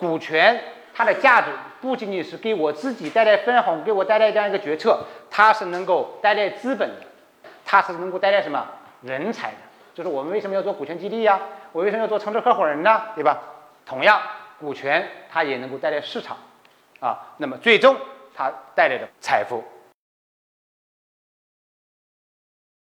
股权它的价值不仅仅是给我自己带来分红，给我带来这样一个决策，它是能够带来资本的，它是能够带来什么人才的？就是我们为什么要做股权激励呀？我为什么要做城市合伙人呢？对吧？同样，股权它也能够带来市场，啊，那么最终它带来的财富。